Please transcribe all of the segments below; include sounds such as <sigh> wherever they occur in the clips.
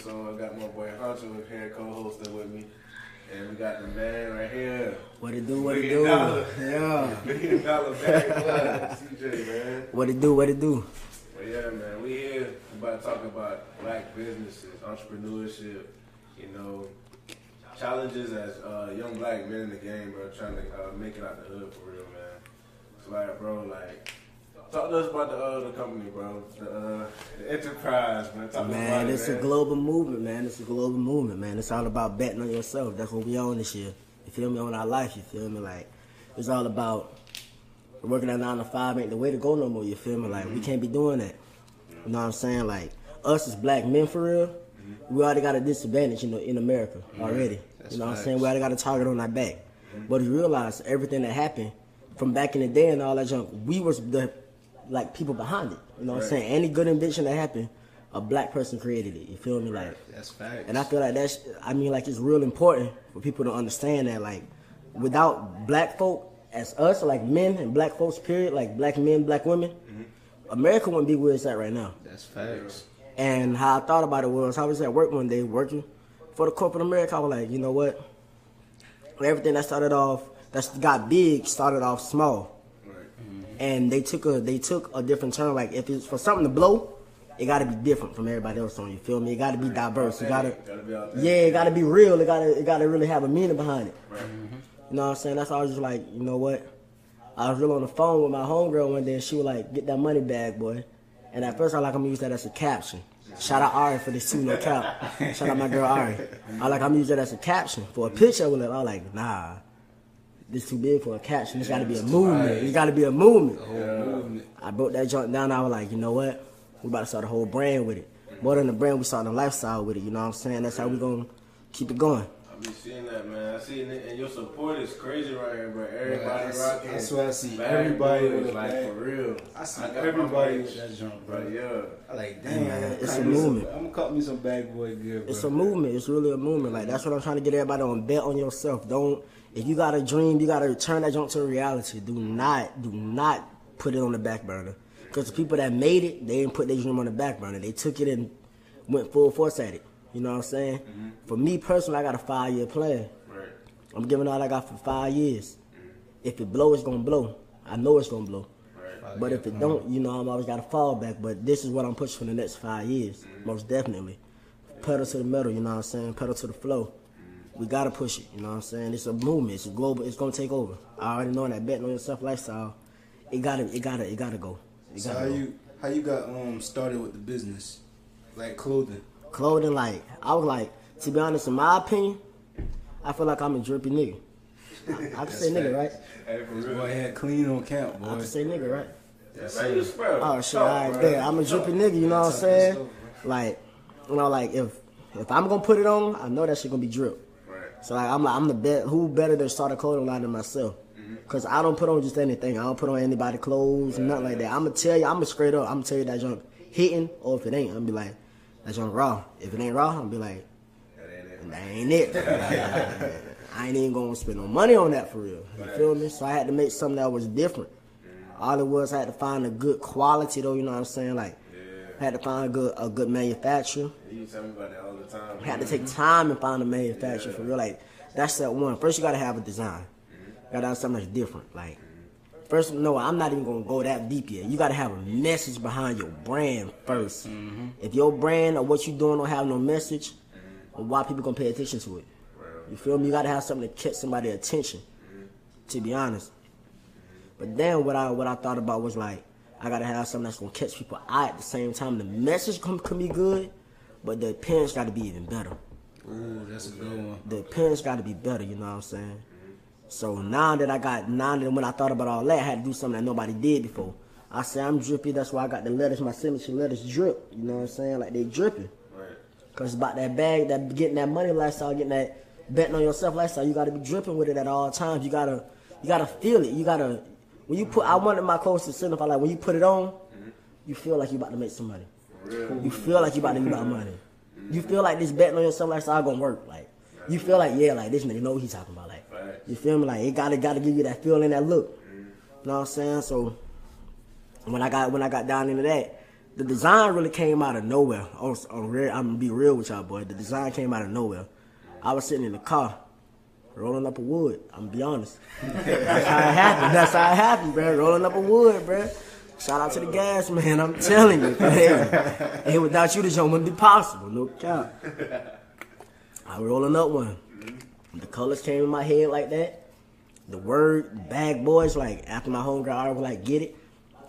first episode. I got my boy Hunter here co-hosting with me, and we got the man right here. What it do? What it do? dollar. Yeah. <laughs> Million dollar bag CJ, man. What it do? What it do? But yeah, man, we here. About to talk about black businesses, entrepreneurship. You know, challenges as uh, young black men in the game, bro, trying to uh, make it out the hood for real, man. It's like, bro, like. Talk to us about the uh, the company, bro. The, uh, the enterprise, man. Talk Man, about it's it, a global movement, man. It's a global movement, man. It's all about betting on yourself. That's what we on this year. You feel me? On our life, you feel me? Like, it's all about working at nine to five ain't the way to go no more. You feel me? Like, we can't be doing that. You know what I'm saying? Like, us as black men for real, we already got a disadvantage, you know, in America already. That's you know what I'm saying? We already got a target on our back. But you realize everything that happened from back in the day and all that junk, we was the like people behind it. You know what I'm saying? Any good invention that happened, a black person created it. You feel me? Like, That's facts. and I feel like that's, I mean, like it's real important for people to understand that, like, without black folk as us, like men and black folks, period, like black men, black women, mm-hmm. America wouldn't be where it's at right now. That's facts. And how I thought about it was, I was at work one day working for the corporate America. I was like, you know what? Everything that started off, that got big, started off small and they took a they took a different turn. Like if it's for something to blow, it got to be different from everybody else on you. Feel me? It got to be diverse. It got to yeah, it got to be real. It got to it got to really have a meaning behind it. You know what I'm saying? That's why I was just like, you know what? I was real on the phone with my homegirl one day, and she was like, "Get that money bag, boy." And at first, I like I'm gonna use that as a caption. Shout out Ari for this too, no cap. <laughs> Shout out my girl Ari. I like I'm gonna use that as a caption for a picture with it. I was like, nah, this too big for a caption. It's got to be a movement. It's got to be a movement. Movement. I broke that junk down. I was like, you know what? We about to start a whole brand with it. More than the brand, we starting a lifestyle with it. You know what I'm saying? That's how we gonna keep it going. I be seeing that, man. I see it, and your support is crazy right here, bro. Everybody That's- rocking. that's what I see. Everybody boys, with a like bag. for real. I see got everybody merch. with that junk, bro. But yeah, I like, damn. Man, it's a cut me some- movement. I'm gonna cut me some bag boy gear, bro. It's a movement. It's really a movement. Like that's what I'm trying to get everybody on. Bet on yourself. Don't. If you got a dream, you gotta turn that junk to a reality. Do not, do not put it on the back burner. Because the people that made it, they didn't put their dream on the back burner. They took it and went full force at it. You know what I'm saying? Mm-hmm. For me personally, I got a five year plan. right. I'm giving all I got for five years. Mm-hmm. If it blow, it's gonna blow. I know it's gonna blow. Right. But if it don't, you know, I'm always got to fall back. But this is what I'm pushing for the next five years, mm-hmm. most definitely. Pedal to the metal, you know what I'm saying? Pedal to the flow. We gotta push it, you know what I'm saying? It's a movement. It's a global. It's gonna take over. I already know that betting on yourself lifestyle. It gotta, it gotta, it gotta go. It So gotta how go. you how you got um started with the business, like clothing? Clothing, like I was like, to be honest, in my opinion, I feel like I'm a drippy nigga. I, I can say nigga, right? Hey, for This real. boy had clean on camp, I boy. can say nigga, right? Yeah, man, you spell. Oh shit! All right, there. I'm a drippy nigga. You know what I'm saying? Like, you know, like if if I'm gonna put it on, I know that shit gonna be drip. Right. So like, I'm like, I'm the best. Who better to start a clothing line than myself? Mm-hmm. Cause I don't put on just anything. I don't put on anybody clothes, nothing like that. I'm gonna tell you. I'm gonna straight up. I'm gonna tell you that junk hitting, or if it ain't, I'm gonna be like, that junk raw. If it ain't raw, I'm be like, That ain't it. that ain't it. I ain't even gonna spend no money on that for real. You feel me? So I had to make something that was different. All it was, I had to find a good quality though. You know what I'm saying? Like, I had to find a good a good manufacturer. You tell me about that all the time. I had to take time and find a manufacturer for real. Like, that's that one. First, you gotta have a design. You gotta have something that's different. Like, first, no, I'm not even gonna go that deep yet. You gotta have a message behind your brand 1st mm-hmm. If your brand or what you doing don't have no message, why people gonna pay attention to it? You feel me? You gotta have something to catch somebody's attention. To be honest. But then what I what I thought about was like, I gotta have something that's gonna catch people eye at the same time. The message can, can be good, but the appearance gotta be even better Ooh, that's a good one. the appearance got to be better. You know what I'm saying? So now that I got, now that when I thought about all that, I had to do something that nobody did before. I say I'm drippy. That's why I got the letters. My signature letters drip. You know what I'm saying? Like they dripping. Right. Cause about that bag, that getting that money lifestyle, getting that betting on yourself lifestyle. You got to be dripping with it at all times. You gotta, you gotta feel it. You gotta. When you put, I wanted my clothes to signify like when you put it on, mm-hmm. you feel like you about to make some money. You feel like you about to about money. You feel like this betting on yourself lifestyle gonna work. Like you feel like yeah, like this nigga know what he's talking about. You feel me? Like it gotta gotta give you that feeling, that look. You know what I'm saying? So when I got when I got down into that, the design really came out of nowhere. I'm gonna be real with y'all, boy. The design came out of nowhere. I was sitting in the car, rolling up a wood. I'm gonna be honest. That's how it happened. That's how it happened, bro. Rolling up a wood, bro. Shout out to the gas man. I'm telling you, and without you, this joint wouldn't be possible. No cap. I rolling up one. The colors came in my head like that. The word bag boys, like after my homegirl, I was like, get it.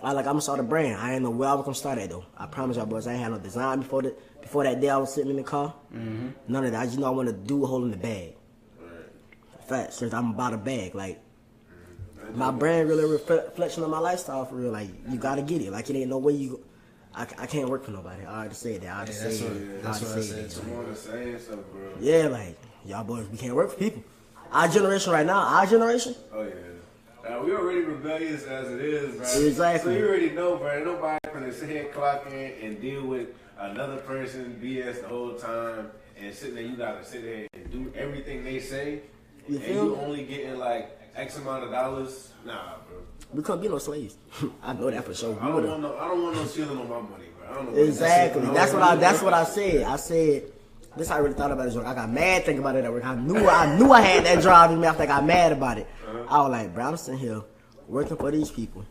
I like I'm gonna start a brand. I ain't know where I was gonna start at though. I promise y'all boys, I ain't had no design before that. Before that day, I was sitting in the car. None of that. I just know I want to do holding the bag. Facts. Cause I'm about a bag. Like my brand really a refle- reflection of my lifestyle for real. Like you gotta get it. Like it ain't no way you. I, I can't work for nobody. I already said that. I already Yeah, said it. I already said, said too. it. Come on and saying stuff, bro. Yeah, like y'all boys, we can't work for people. Our generation right now, our generation, Oh yeah. Now, we already rebellious as it is, bro. Exactly. So you already know, bro. Nobody gonna sit here clock in and deal with another person BS the whole time and sitting there. You gotta sit there and do everything they say, You and you me? only getting like X amount of dollars. Nah, bro. we can't be no slaves. <laughs> I know that for sure. I don't want no. I don't want no stealing on my money, bro. I don't know. Exactly. it. That's what I. That's what I said. I said. This how I really thought about this it. I got mad thinking about it at work. I knew I knew I had that drive in me after I got mad about it. Uh-huh. I was like, bro, I'm sitting here working for these people.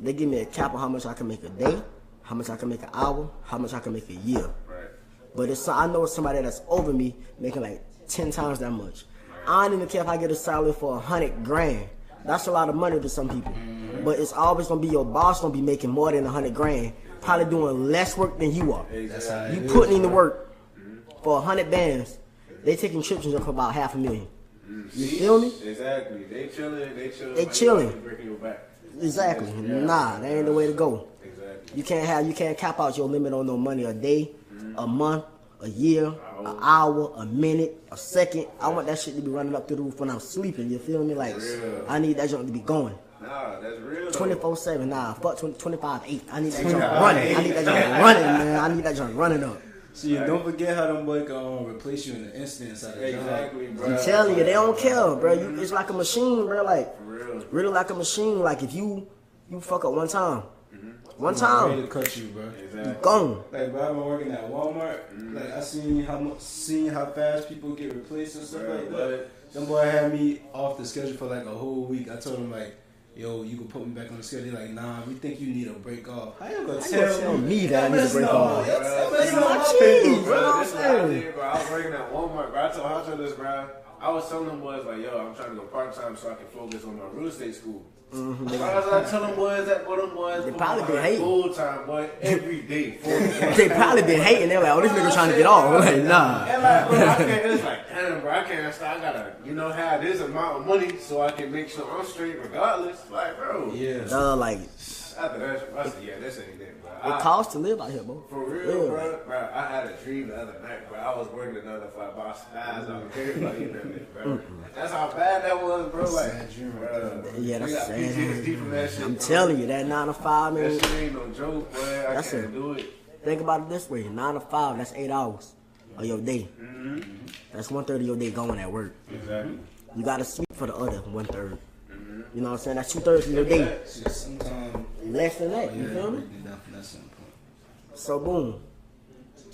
They give me a cap on how much I can make a day, how much I can make an hour, how much I can make a year. Right. But it's I know it's somebody that's over me making like ten times that much. I don't even care if I get a salary for a hundred grand. That's a lot of money to some people. Mm-hmm. But it's always gonna be your boss gonna be making more than a hundred grand, probably doing less work than you are. It You putting in the work for a hundred bands. They taking trips and for about half a million. Mm, you See? feel me? Exactly. They chilling. They chilling. They like chilling. Breaking your back. Exactly. Yeah. Nah, that ain't the way to go. Exactly. You can't have you can't cap out your limit on no money a day, mm-hmm. a month, a year, an hour, a minute, a second. I want that shit to be running up through the roof when I'm sleeping. You feel me? Like I need that junk to be going. Nah, that's real. 24 7, nah, fuck 20, 25 8. I need that junk running. I need that junk running, man. I need that junk running up. See, don't forget how them boy can um, replace you in an instant inside the job. Exactly, bro. I'm telling you, they don't care, bro. You, it's like a machine, bro. Like, For real. really like a machine. Like, if you you fuck up one time, one I'm ready time, to cut you, bro. you gone. Like, bro, I've been working at Walmart. Like, I seen how much, seen how fast people get replaced and stuff Right, like that. Them boy had me off the schedule for like a whole week. I told him like, yo, you can put me back on the schedule. Like, nah, we think you need a break off. How you gonna How you tell, gonna tell me that I need a break No, off? that's- Bro, that's my cheese, bro. Bro, this is what I bro. I was working at Walmart, bro. I told, I told this, bro. I was telling them boys like, yo, I'm trying to go part time so I can focus on my real estate school. Mm-hmm. Bro, I was like, tell them boys that, what them boys, They probably been hating. full time, boy, every day. <laughs> full time. They probably been hating. They're like, oh, this nigga trying to get off. Like, nah. And like, bro, I can't, it's like, damn, bro, I can't stop. I gotta, you know, have this amount of money so I can make sure I'm straight regardless. Like, bro, Yeah. Uh, like, after that, I said, yeah, this ain't it, bro. it I- costs to live out here, bro. For real, Yeah. bro. bro. I had a dream the other night, bro. I was working another five boss eyes on everybody in that, bro. Mm-hmm. That's how bad that was, bro. Like, Sad dream right bro, Yeah, we that's sad. PTSD from that shit. I'm bro. telling you, that nine to five, man. that shit ain't no joke, boy. I That's can't it. do it. Think about it this way: nine to five, that's eight hours of your day. Mm-hmm. That's one third of your day going at work. Exactly. You gotta sleep for the other one third. Mm-hmm. You know what I'm saying? That's two thirds of your day. Sometimes, Less than that. You yeah, feel me? break it down from that standpoint. So boom,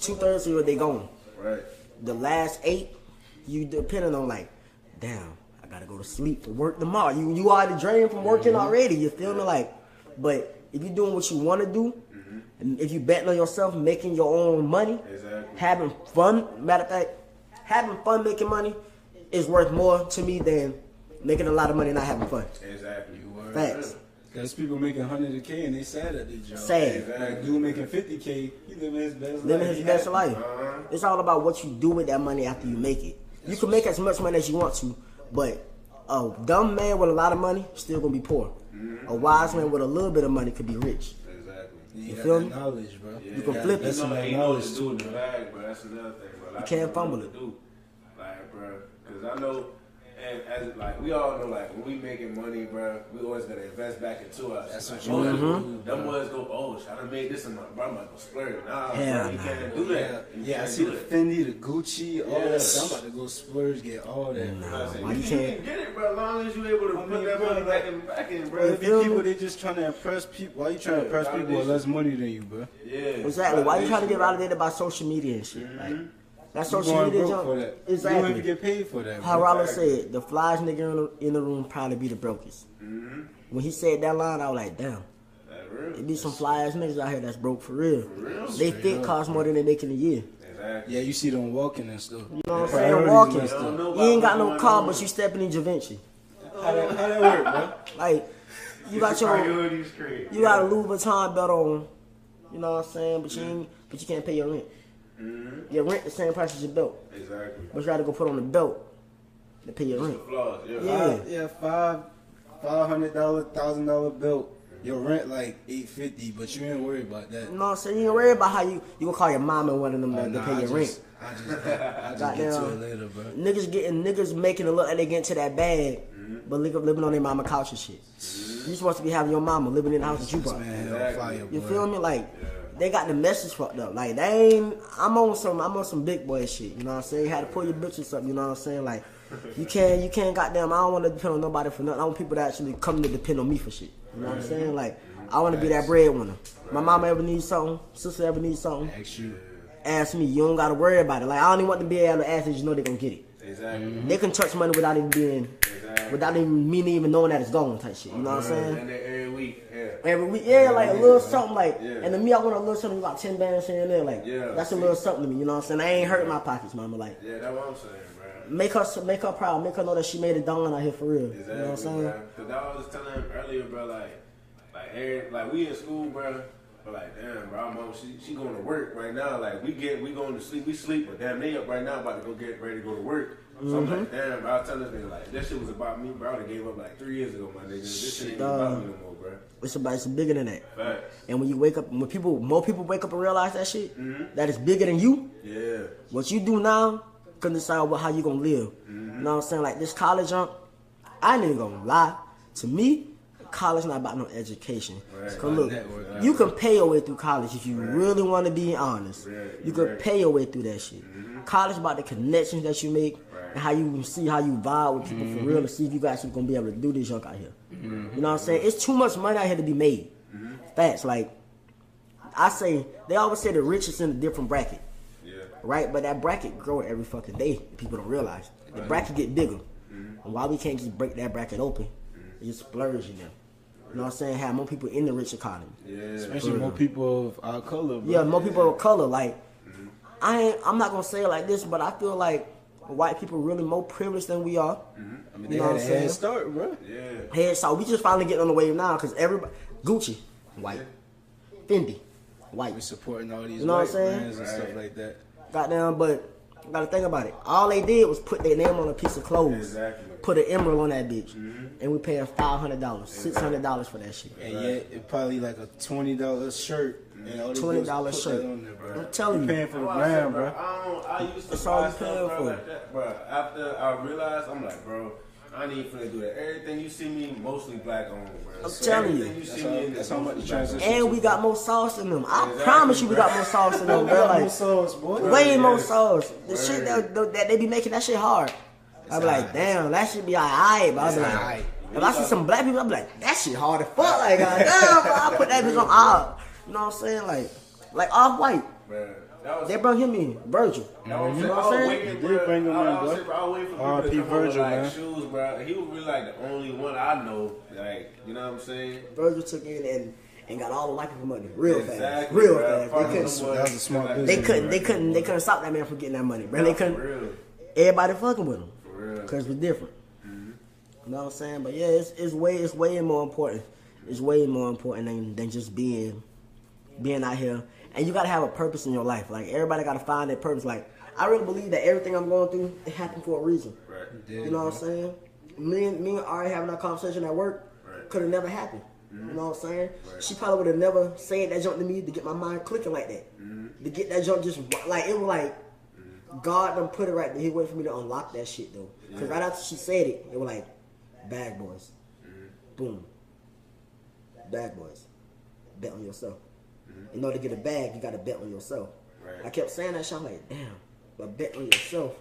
two thirds of your day gone. Right. The last eight, you depending on like, damn, I gotta go to sleep for work tomorrow. You you already drained from working mm-hmm. already. You feel me? Like, but if you're doing what you want to do, mm-hmm. and if you betting on yourself, making your own money, Exactly. having fun. Matter of fact, having fun making money is worth more to me than making a lot of money not having fun. Exactly. You. Facts. There's people making 100k and they sad at their job. Sad. Like, dude making 50k, he living his best Living life. his best happy. life. Uh-huh. It's all about what you do with that money after you make it. You can make as much money as you want to, but a dumb man with a lot of money still gonna be poor. A wise man with a little bit of money could be rich. Exactly. You, You feel me? knowledge, bro. Yeah. You can got flip that's it. You know, some ain't know what knowledge to do in too, the bag, bro. That's another thing, bro. A can't fumble it. what do. Like, bro, because I know, and as as like we all know, like when we making money, bro, we always gotta invest back into us. That's what you most gotta people, do, Them boys go, oh, shit, I done made this in amount, bro. I'm not gonna splurge. Nah, Hell bro, you nah. can't do that. Yeah, yeah. I see the that. Fendi, the Gucci, all that. Yes. I'm about to go splurge, get all that. You know I'm you you, can't- get it, bro. As long as you able to I put mean, that bro, money back in, back in, bro. Bro, if you people they just trying to impress people, why you trying to impress people with less money than you, bro? Yeah, Exactly. Why you trying to get validated by social media and shit? Like, mm-hmm. That You social going media broke junk. for that. You don't Exactly. even get paid for that. How bro. Rollo said, the flies nigga in the, in the room probably be the brokest. Mm-hmm. When he said that line, I was like, damn. It be some fly ass niggas out here that's broke for real. real? They fit cost more than they make in a year. Exactly. Yeah, you see them walking and stuff. You know what I'm Priorities saying? Walking. messed know You ain't got no car, going but you stepping in Da Vinci. How that, how that work, bro? Like, you got your, Priorities you got a Louis Vuitton belt on. You know what I'm saying? But you ain't, but you can't pay your rent. Mm-hmm. Your rent the same price as your belt, Exactly. but you got to go put on the belt to pay your The rent. flaws, yeah. Yeah. Five, yeah, five, five hundred dollar, thousand dollar belt. Your rent like eight fifty, but you ain't worried about that. You know what I'm saying? You ain't worried about how you you gonna call your mom and one of them Uh, to, to pay I your just, rent. I just, I just <laughs> get to it later, bro. Niggas getting niggas making it look like they get into that bag, but living, living on their mama couch and shit. You supposed to be having your mama living in the house that you This brought. man Exactly. fire, You boy. feel me? Like they got the message fucked up. Like they ain't. I'm on some. I'm on some big boy shit. You know what I'm saying? You had to pull your bitch or something. You know what I'm saying? Like you can't. You can't. Goddamn. I don't want to depend on nobody for nothing. I want people to actually come to depend on me for shit. You know what I'm saying? Like I want to be that breadwinner. My mama ever needs something. Sister ever needs something. Ask you. Ask me. You don't gotta worry about it. Like I don't even want to be able to ask. They you know they gonna get it. Exactly. Mm-hmm. They can touch money without even being, Exactly. without even me even knowing that it's gone type shit. You know what I'm saying? And then every week, yeah. Every week, yeah, like a little something, like, and to me, I want a little something about ten bands here and there, like, Yeah. that's a little something to me. You know what I'm saying? I ain't hurting my pockets, mama. Like, Yeah, that's what I'm saying, bro. make her, make her proud, make her know that she made it dawn out here for real. Exactly, You know what I'm saying? bro. Cause I was telling him earlier, bro, like, like, like we in school, bro. But like, damn, bro, mom, she, she going to work right now. Like, we get, we going to sleep, we sleep, but damn, they up right now about to go get ready to go to work. So I'm Mm-hmm. like, damn, bro, I was telling this nigga, like, that shit was about me, bro. I would've gave up like three years ago, my nigga. This shit ain't even about me no more, bro. It's about, it's bigger than that. Facts. And when you wake up, when people, more people wake up and realize that shit, Mm-hmm. that is bigger than you. Yeah. What you do now can decide what how you gonna live. Mm-hmm. You know what I'm saying? Like this college junk, I ain't even gonna lie. To me, college not about no education. Right. 'Cause look, Network, right. Uh, you can pay your way through college if you really want to be honest. Right, You can right. pay your way through that shit. Mm-hmm. College about the connections that you make Right. and how you see how you vibe with people for real to mm-hmm. see if you guys are gonna be able to do this junk out here. You know what I'm mm-hmm. saying? It's too much money out here to be made. Facts like I say, they always say the richest in a different bracket Yeah. right? But that bracket grow every fucking day. People don't realize the bracket get bigger. And why we can't just break that bracket open? splurge in them. You know what I'm saying? Have more people in the rich economy. Yeah. Especially more people of our color, bro. Yeah, more people of color. Like, mm-hmm. I ain't. I'm not gonna say it like this, but I feel like white people really more privileged than we are. Mm-hmm. I mean, You they know had what a I'm saying? head start, bro. Yeah. Head so we just finally getting on the wave now because everybody Gucci white, Fendi white. We supporting all these You know what I'm saying? brands and stuff like that. Goddamn, but gotta think about it. All they did was put their name on a piece of clothes, Exactly. Put an emerald on that bitch, mm-hmm. and we paying five hundred dollars, six hundred dollars for that shit. And yet, it probably like a twenty dollar shirt. And all they do is $20 shirt. on there, bro. I'm telling you. paying for the That's why I said, brand, bro. I, don't, I used to That's all buy you paying stuff, bro, for. like that, bro. After I realized, I'm like, bro, I ain't finna do that. Everything you see me, mostly black owned, bro. I'm telling you. Everything That's see how- me in that's is how much mostly the black-owned. transition- And we got more sauce in them. I Exactly, promise you, we got more sauce in them, bro. <laughs> got more sauce, boy. way Yes. more sauce. The shit that, that they be making that shit hard. I be like, alright. damn, that should be alright. But I be like, alright. if I see some black people, I be like, that shit hard as fuck. Like, uh, God <laughs> damn, bro, I put that bitch on all. You know what I'm saying? Like, like off white. Man, They brought him in, Virgil. That was, mhm. You know what I'm saying? waiting, They did bro. bring him in, bro. saying, bro, I was waiting for people R.I.P. to come over Virgil, like man. shoes, bro. He was really like the only one I know. Like, you know what I'm saying? Virgil took in and and got all the white people money real fast, real bro. fast. They couldn't. That was a smart Like, business. they couldn't, they couldn't, they couldn't stop that man from getting that money, bro. They couldn't. Everybody fucking with him. For real. Cause we're different. Mm-hmm. You know what I'm saying? But yeah, it's, it's way it's way more important. It's way more important than, than just being being out here. And you gotta have a purpose in your life. Like everybody gotta find their purpose. Like I really believe that everything I'm going through it happened for a reason. Right. You know what I'm saying? Me and me and Ari having that conversation at work Right. could have never happened. You mm-hmm. know what I'm saying? She probably would have never said that jump to me to get my mind clicking like that. Mm-hmm. To get that jump just like it was like God done put it right there. He waited for me to unlock that shit though. Cause right after she said it, it was like, bag boys, boom, bag boys, bet on yourself. In order to get a bag, you gotta bet on yourself. Right. I kept saying that shit. I'm like, damn, but bet on yourself.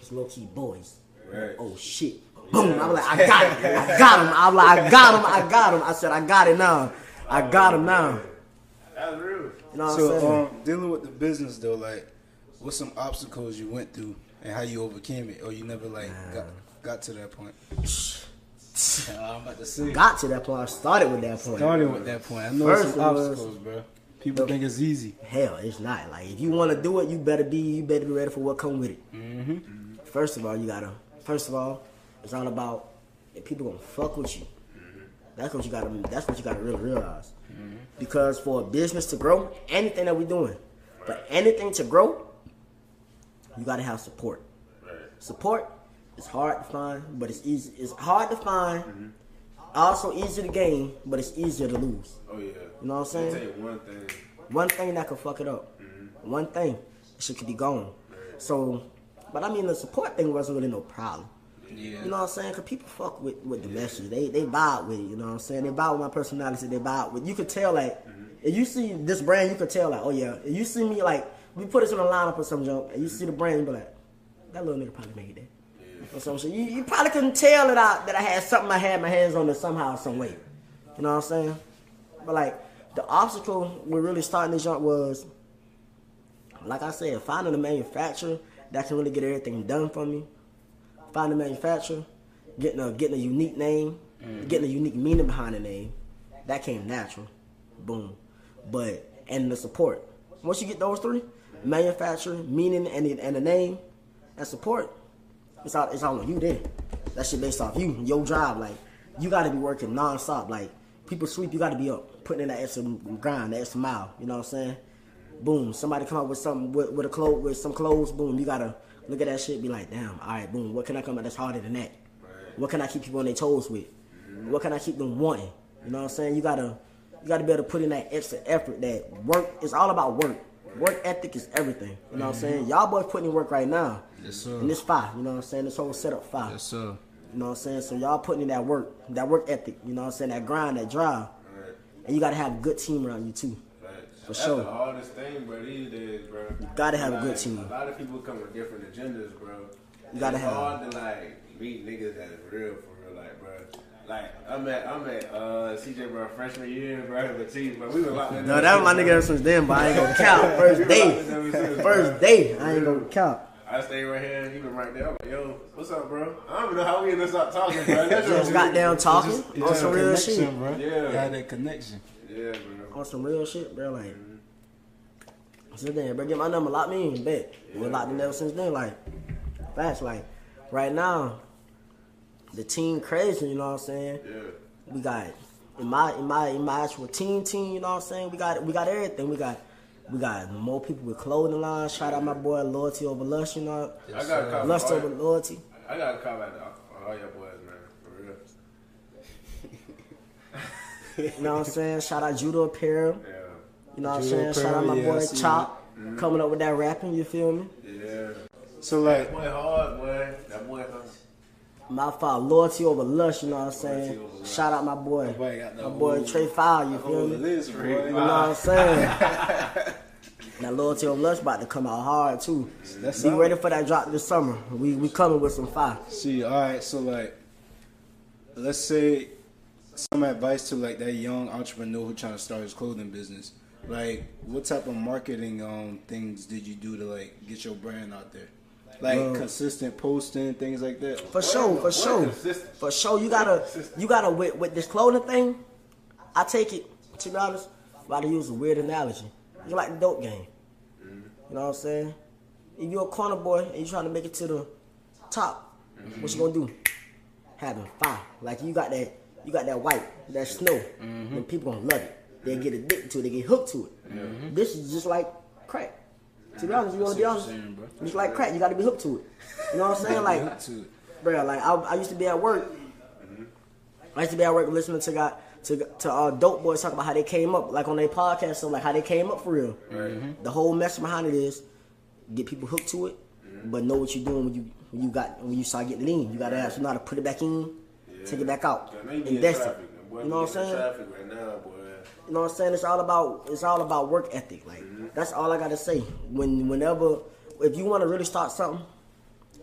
It's low key boys. Right. Oh shit. Boom. I'm like, I got him. I got him. I was like, I got him. I got him. I said, I got it now. I got him now. That's real. You know what I'm So, saying? um, dealing with the business though, like, what's some obstacles you went through and how you overcame it, or you never like got got to that point? <sighs> I'm about to say. got to that point. I started with that point. Started with that point, I know First it's some it was- bro. People think it's easy. Hell, it's not. Like if you want to do it, you better be you better be ready for what come with it. Mm-hmm. First of all, you gotta. First of all, it's all about if people gonna fuck with you. That's what you gotta. That's what you gotta really realize. Because for a business to grow, anything that we're doing, but anything to grow, you gotta have support. Support is hard to find, but it's easy. It's hard to find. Mm-hmm. Also easy to gain, but it's easier to lose. Oh yeah. You know what I'm saying? one thing. One thing that could fuck it up. Mm-hmm. One thing, shit could be gone. So, but I mean, the support thing wasn't really no problem. Yeah. You know what I'm saying? Cause people fuck with, with the message. They they vibe with it. You know what I'm saying? They vibe with my personality. They vibe with. You could tell like, mm-hmm. if you see this brand, you could tell like, oh yeah. If you see me like, we put us in a lineup or some junk, and you see the brand, you be like, that little nigga probably made it there. Or some shit. You, you probably couldn't tell that I that I had something I had my hands on it somehow, some way. You know what I'm saying? But like the obstacle we're really starting this jump was, like I said, finding a manufacturer that can really get everything done for me. Finding a manufacturer, getting a getting a unique name, mm-hmm. getting a unique meaning behind the name. That came natural. Boom. But and the support. Once you get those three, manufacturer, meaning and the, and the name, and support, it's all it's all on you then. That shit based off you, your job. Like you got to be working nonstop. Like people sweep, you got to be up, putting in that extra grind, that extra mile. You know what I'm saying? Boom. Somebody come up with something with, with a clothes with some clothes. Boom. You gotta look at that shit. Be like, damn. All right. Boom. What can I come up that's harder than that? What can I keep people on their toes with? What can I keep them wanting? You know what I'm saying? You gotta you gotta be able to put in that extra effort. That work. It's all about work. Work ethic is everything. You know what I'm saying? Y'all boys putting in work right now. Yes, sir. And it's fire. You know what I'm saying? This whole setup fire. Yes, sir. You know what I'm saying? So y'all putting in that work, that work ethic, you know what I'm saying? That grind, that drive. And you gotta have a good team around you too. For sure. the hardest thing, bro. These days, bro. You gotta have a good team. A lot of people come with different agendas, bro. You gotta it's have- hard to like meet niggas that's real for real, like, bro. Like I'm at I'm at uh, CJ, bro, freshman year, bro. But see, but we were locked in. No, that was my nigga ever since then, but I ain't gonna <laughs> count. First day. First day, I ain't gonna count. I stayed right here, he was right there. I'm like, yo, what's up, bro? I don't even know how we ended up talking, bro. <laughs> That's Just got down talking It's on just some a real connection, shit. bro. Yeah. You had that connection. Yeah, bro. On some real shit, bro. Like, so then, bro, get my number, lock me in, bet. We locked in ever since then. Like, facts. Like, right now, the team crazy. You know what I'm saying? Yeah. We got in my in my in my actual team team. You know what I'm saying? We got we got everything. We got we got more people with clothing lines. Shout out my boy Loyalty over Lush. You know, I got a cop. Lust all over your- loyalty. I got a cop at all, all your boys, man. For real. <laughs> You know what I'm saying? Shout out Judo Apparel. Yeah. You know what I'm Judo saying? Shout out my yeah, I boy see Chop mm-hmm. coming up with that rapping. You feel me? Yeah. So like, boy hard, boy. My fault, loyalty over lush. You know what I'm saying? Loyalty over lush. Shout out my boy, My boy my boy whole- Trey File. You feel me? list, You know what I'm saying? <laughs> that loyalty over lush about to come out hard too. That's Be solid. ready for that drop this summer. We we coming with some fire. See, all right. So like, let's say some advice to like that young entrepreneur who trying to start his clothing business. Like, what type of marketing um things did you do to like get your brand out there? Like Uh, consistent posting, things like that. For sure, for sure, consistent. for sure. You gotta, you gotta with, with this clothing thing. I take it to be honest. I'm about to use a weird analogy. You like the dope game. You know what I'm saying? If you're a corner boy and you're trying to make it to the top, what you gonna do? Having fire. Like you got that, you got that white, that snow. And people gonna love it. They get addicted to it. They get hooked to it. This is just like crack. To be honest, you wanna be honest. saying. It's like crack. You gotta be hooked to it. You know what I'm saying? Like to it. bro. Like I, I used to be at work. I used to be at work listening to got to to uh, dope boys talk about how they came up, like on their podcast, so like how they came up for real. The whole message behind it is get people hooked to it, but know what you're doing when you when you got when you start getting lean. You gotta have to know how to put it back in, take it back out, I know you be in invest it. You know what I'm saying? Traffic right now, boy. You know what I'm saying? It's all about it's all about work ethic. Like that's all I gotta say. When whenever if you want to really start something,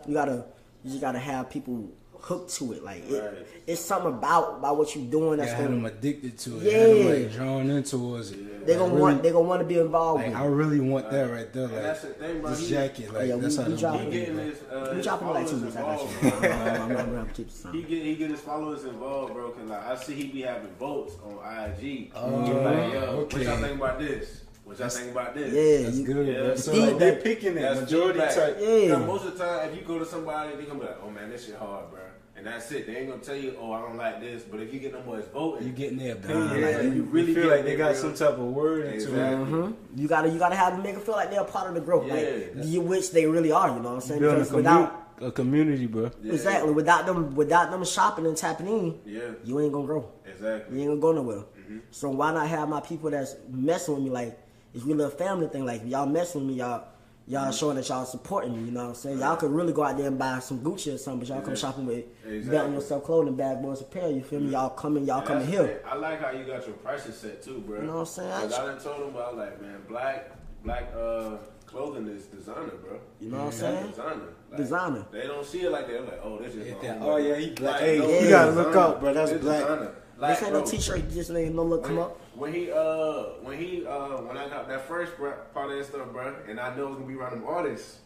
you gotta you just gotta have people hooked to it. Like it, Right. it's something about about what you're doing that's I had them gonna addicted to it. Yeah. I had them like drawn into it. they gonna Like, want really- they gonna want to be involved Like with. I really want that right there. And that's the Like thing, bro. this He- jacket. Like yeah, we- that's how we them dropping He do it, getting his, uh, We his dropping like two followers weeks. I got involved. you. <laughs> I'm, I'm, I'm, I'm, I'm keep He get he get his followers involved, bro. Cause like I see he be having votes on IG. Oh, like, yo, what y'all think about this? What y'all think about this? Yeah, That's you, good, Yeah, bro. So like, they're picking it. That's Majority feedback. type. Yeah. 'Cause most of the time, if you go to somebody, they gonna be like, "Oh man, this shit hard, bro," and that's it. They ain't gonna tell you, "Oh, I don't like this," but if you get them boys voting, You getting their opinion. Yeah, like, you you really really feel like they got bro. some type of word into Exactly. it. Mhm. You gotta you gotta have them make them feel like they're a part of the growth, Yeah. like you, which they really are. You know what I'm saying? Building a, Because commu- without a community, bro. Yeah. exactly without them without them shopping and tapping in, Yeah, you ain't gonna grow. exactly. You ain't gonna go nowhere. Mm-hmm. So why not have my people that's messing with me like it's really a family thing. Like y'all messing with me, y'all y'all Mm-hmm. showing that y'all supporting me. You know what I'm saying? Y'all could really go out there and buy some Gucci or something, but y'all come shopping with Exactly. belting yourself clothing, bad boys apparel. You feel me? Y'all coming, y'all And coming here. I like how you got your prices set too, bro. You know what I'm saying? 'Cause I done told them about like, man, black black uh clothing is designer, bro. You know what I'm That's saying? Designer. Like, Designer. They don't see it like that. They're like, oh, this is Yeah, that- oh, yeah, he black. Like, Hey, no, you gotta look up, bro. That's It's black. designer. This ain't no t-shirt. Just ain't no look come when, up. When he uh when he uh when I got that first part of that stuff, bro, and I know it was gonna be around them artists.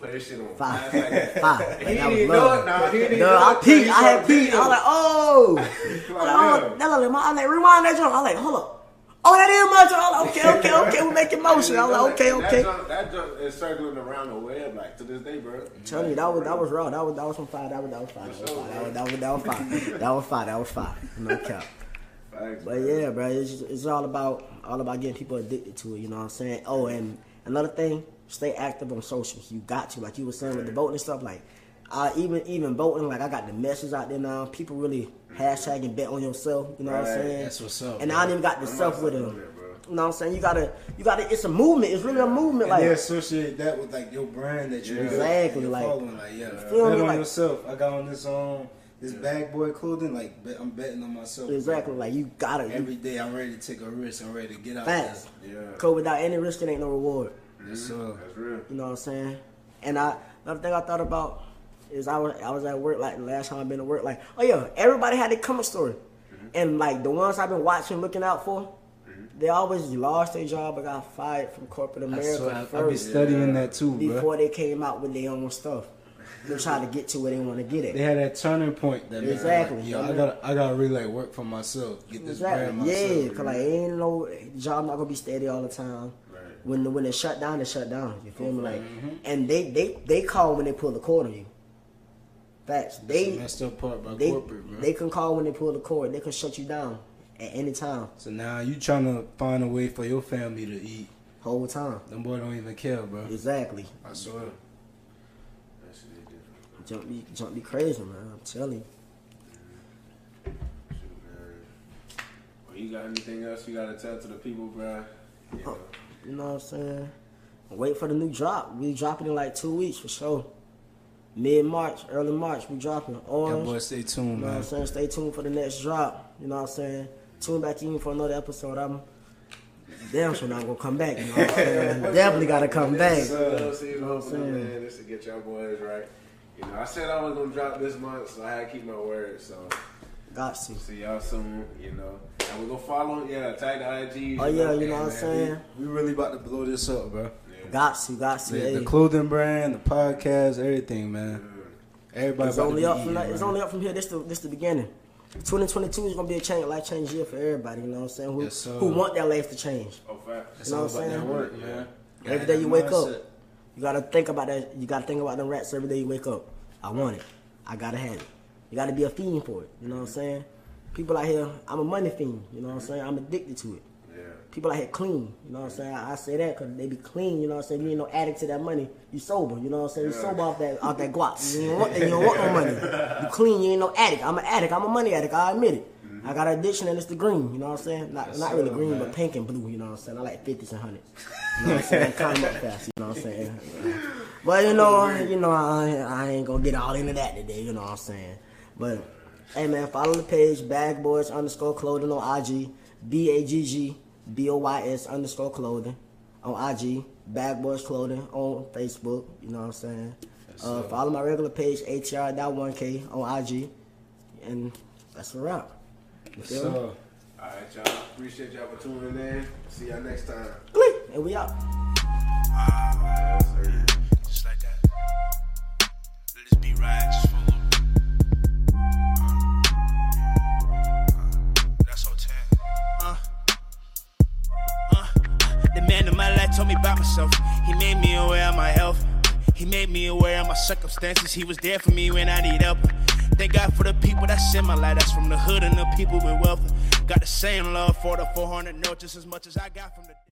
Put this shit on Five. like. Five. He Like, didn't know it. Nah, he didn't No, know I it peeked. I had the peeked. I was like, oh, <laughs> Like, oh, that like, I'm like rewind that jump. I like, hold up. Oh, that is my. I like, okay, okay, okay. We're making motion. I was like, okay, okay. <laughs> That junk, that junk is circling around the web like to this day, bro. Tell you that was that was raw. That was that was from five. That was that was fire. That was fire. That was that was that was fire. That was fire. That was fire. No cap. Facts, But bro. yeah, bro, it's just, it's all about all about getting people addicted to it. You know what I'm saying? Oh, and another thing, stay active on socials. You got to, like you were saying with the voting and stuff. Like, I even even voting, like I got the message out there now. People really hashtagging bet on yourself. You know what I'm saying? That's what's up, And bro. I don't even got the I'm stuff with doing them. bro. You know what I'm saying? You gotta, you gotta. It's a movement. It's really a movement. And they Like, associate that with like your brand that you Yeah. got, Exactly, you're like- following. Like yeah, Feel bet me, on like- yourself. I got on this um this bag boy clothing. Like bet, I'm betting on myself. exactly. Like you gotta. You, Every day I'm ready to take a risk. I'm ready to get out Facts. Yeah. Cause without any risk, it ain't no reward. there. Yes, sir. That's real. You know what I'm saying? And I another thing I thought about is I was I was at work like the last time I've been to work like oh yeah everybody had their coming story, mm-hmm. and like the ones I've been watching looking out for, mm-hmm. they always lost their job or got fired from corporate I America swear, I, I be studying that too, bro. before they came out with their own stuff. They try to get to where they want to get it. They had that turning point that Exactly. Like, Yo, I got I got to really like work for myself, get this brand Exactly. myself. Yeah, cause like ain't no job not gonna be steady all the time. Right. When when they shut down, they shut down. You feel me? Like, Mm-hmm. and they they they call when they pull the cord on you. Facts. That's They the messed up part about they corporate, bro. they can call when they pull the cord. They can shut you down at any time, so now you trying to find a way for your family to eat. whole time. Them boy don't even care, bro. Exactly. I swear. That shit is different. Jump be jump be crazy, man. I'm telling you. Shoot. Well, you got anything else you gotta tell to the people, bro? You know, You know what I'm saying? Wait for the new drop. We dropping in like two weeks for sure. Mid March, early March, we dropping That orange. boy, stay tuned, You tuned, know what I'm saying? Stay tuned for the next drop. You know what I'm saying? Tune back in for another episode. I'm damn sure not gonna come back. You know what I'm saying? <laughs> Definitely gotta come back. This is uh, season what I'm saying? man. This to get y'all boys right. You know, I said I was gonna drop this month, so I had to keep my word. So Got to. see y'all soon. You know, and we're gonna follow. Yeah, tag the IG. Oh yeah, you know what I'm saying? We, we really about to blow this up, bro. Yeah. Got to, got to. The, the clothing brand, the podcast, everything, man. Everybody It's only up from eating, it's only up from here. This the this the beginning. 2022 is gonna be a change, life change year for everybody. You know what I'm saying? Who, Yes, who want their life to change? Oh, facts. It's You know all what about I'm saying? work, man. Every Got day you wake up, mindset. You gotta think about that. You gotta think about them rats every day you wake up. I want it. I gotta have it. You gotta be a fiend for it. You know what I'm saying? People out here, I'm a money fiend. You know what I'm saying? I'm addicted to it. Yeah. People out here clean. You know what I'm saying? I, I say that because they be clean. You know what I'm saying? You ain't no addict to that money. You sober. You know what I'm saying? You Yeah. sober off that off that guap. You <laughs> don't want. You don't want no money. You clean. You ain't no addict. I'm an addict. I'm a money addict. I admit it. I got an addiction and it's the green. You know what I'm saying? Not not really green, man. but pink and blue. You know what I'm saying? I like 50s and hundreds. You know what I'm saying? <laughs> Climb up fast. You know what I'm saying? But you know, you know, I, I ain't gonna get all into that today. You know what I'm saying? But hey, man, follow the page Bag Boys underscore clothing on IG. B A G G B O Y S underscore clothing on IG. Bag Boys Clothing on Facebook. You know what I'm saying? Uh, follow my regular page ATR.1K on IG, and that's a wrap. You up? All right, y'all. Appreciate y'all for tuning in. See y'all next time. Click, and we out. Yes. Just like that. Let this be right, just follow. That's all 10. Uh. Uh. The man in my life told me about myself. He made me aware of my health. He made me aware of my circumstances. He was there for me when I need help. Thank God for the people that's in my life. That's from the hood and the people with wealth. Got the same love for the 400 note just as much as I got from the.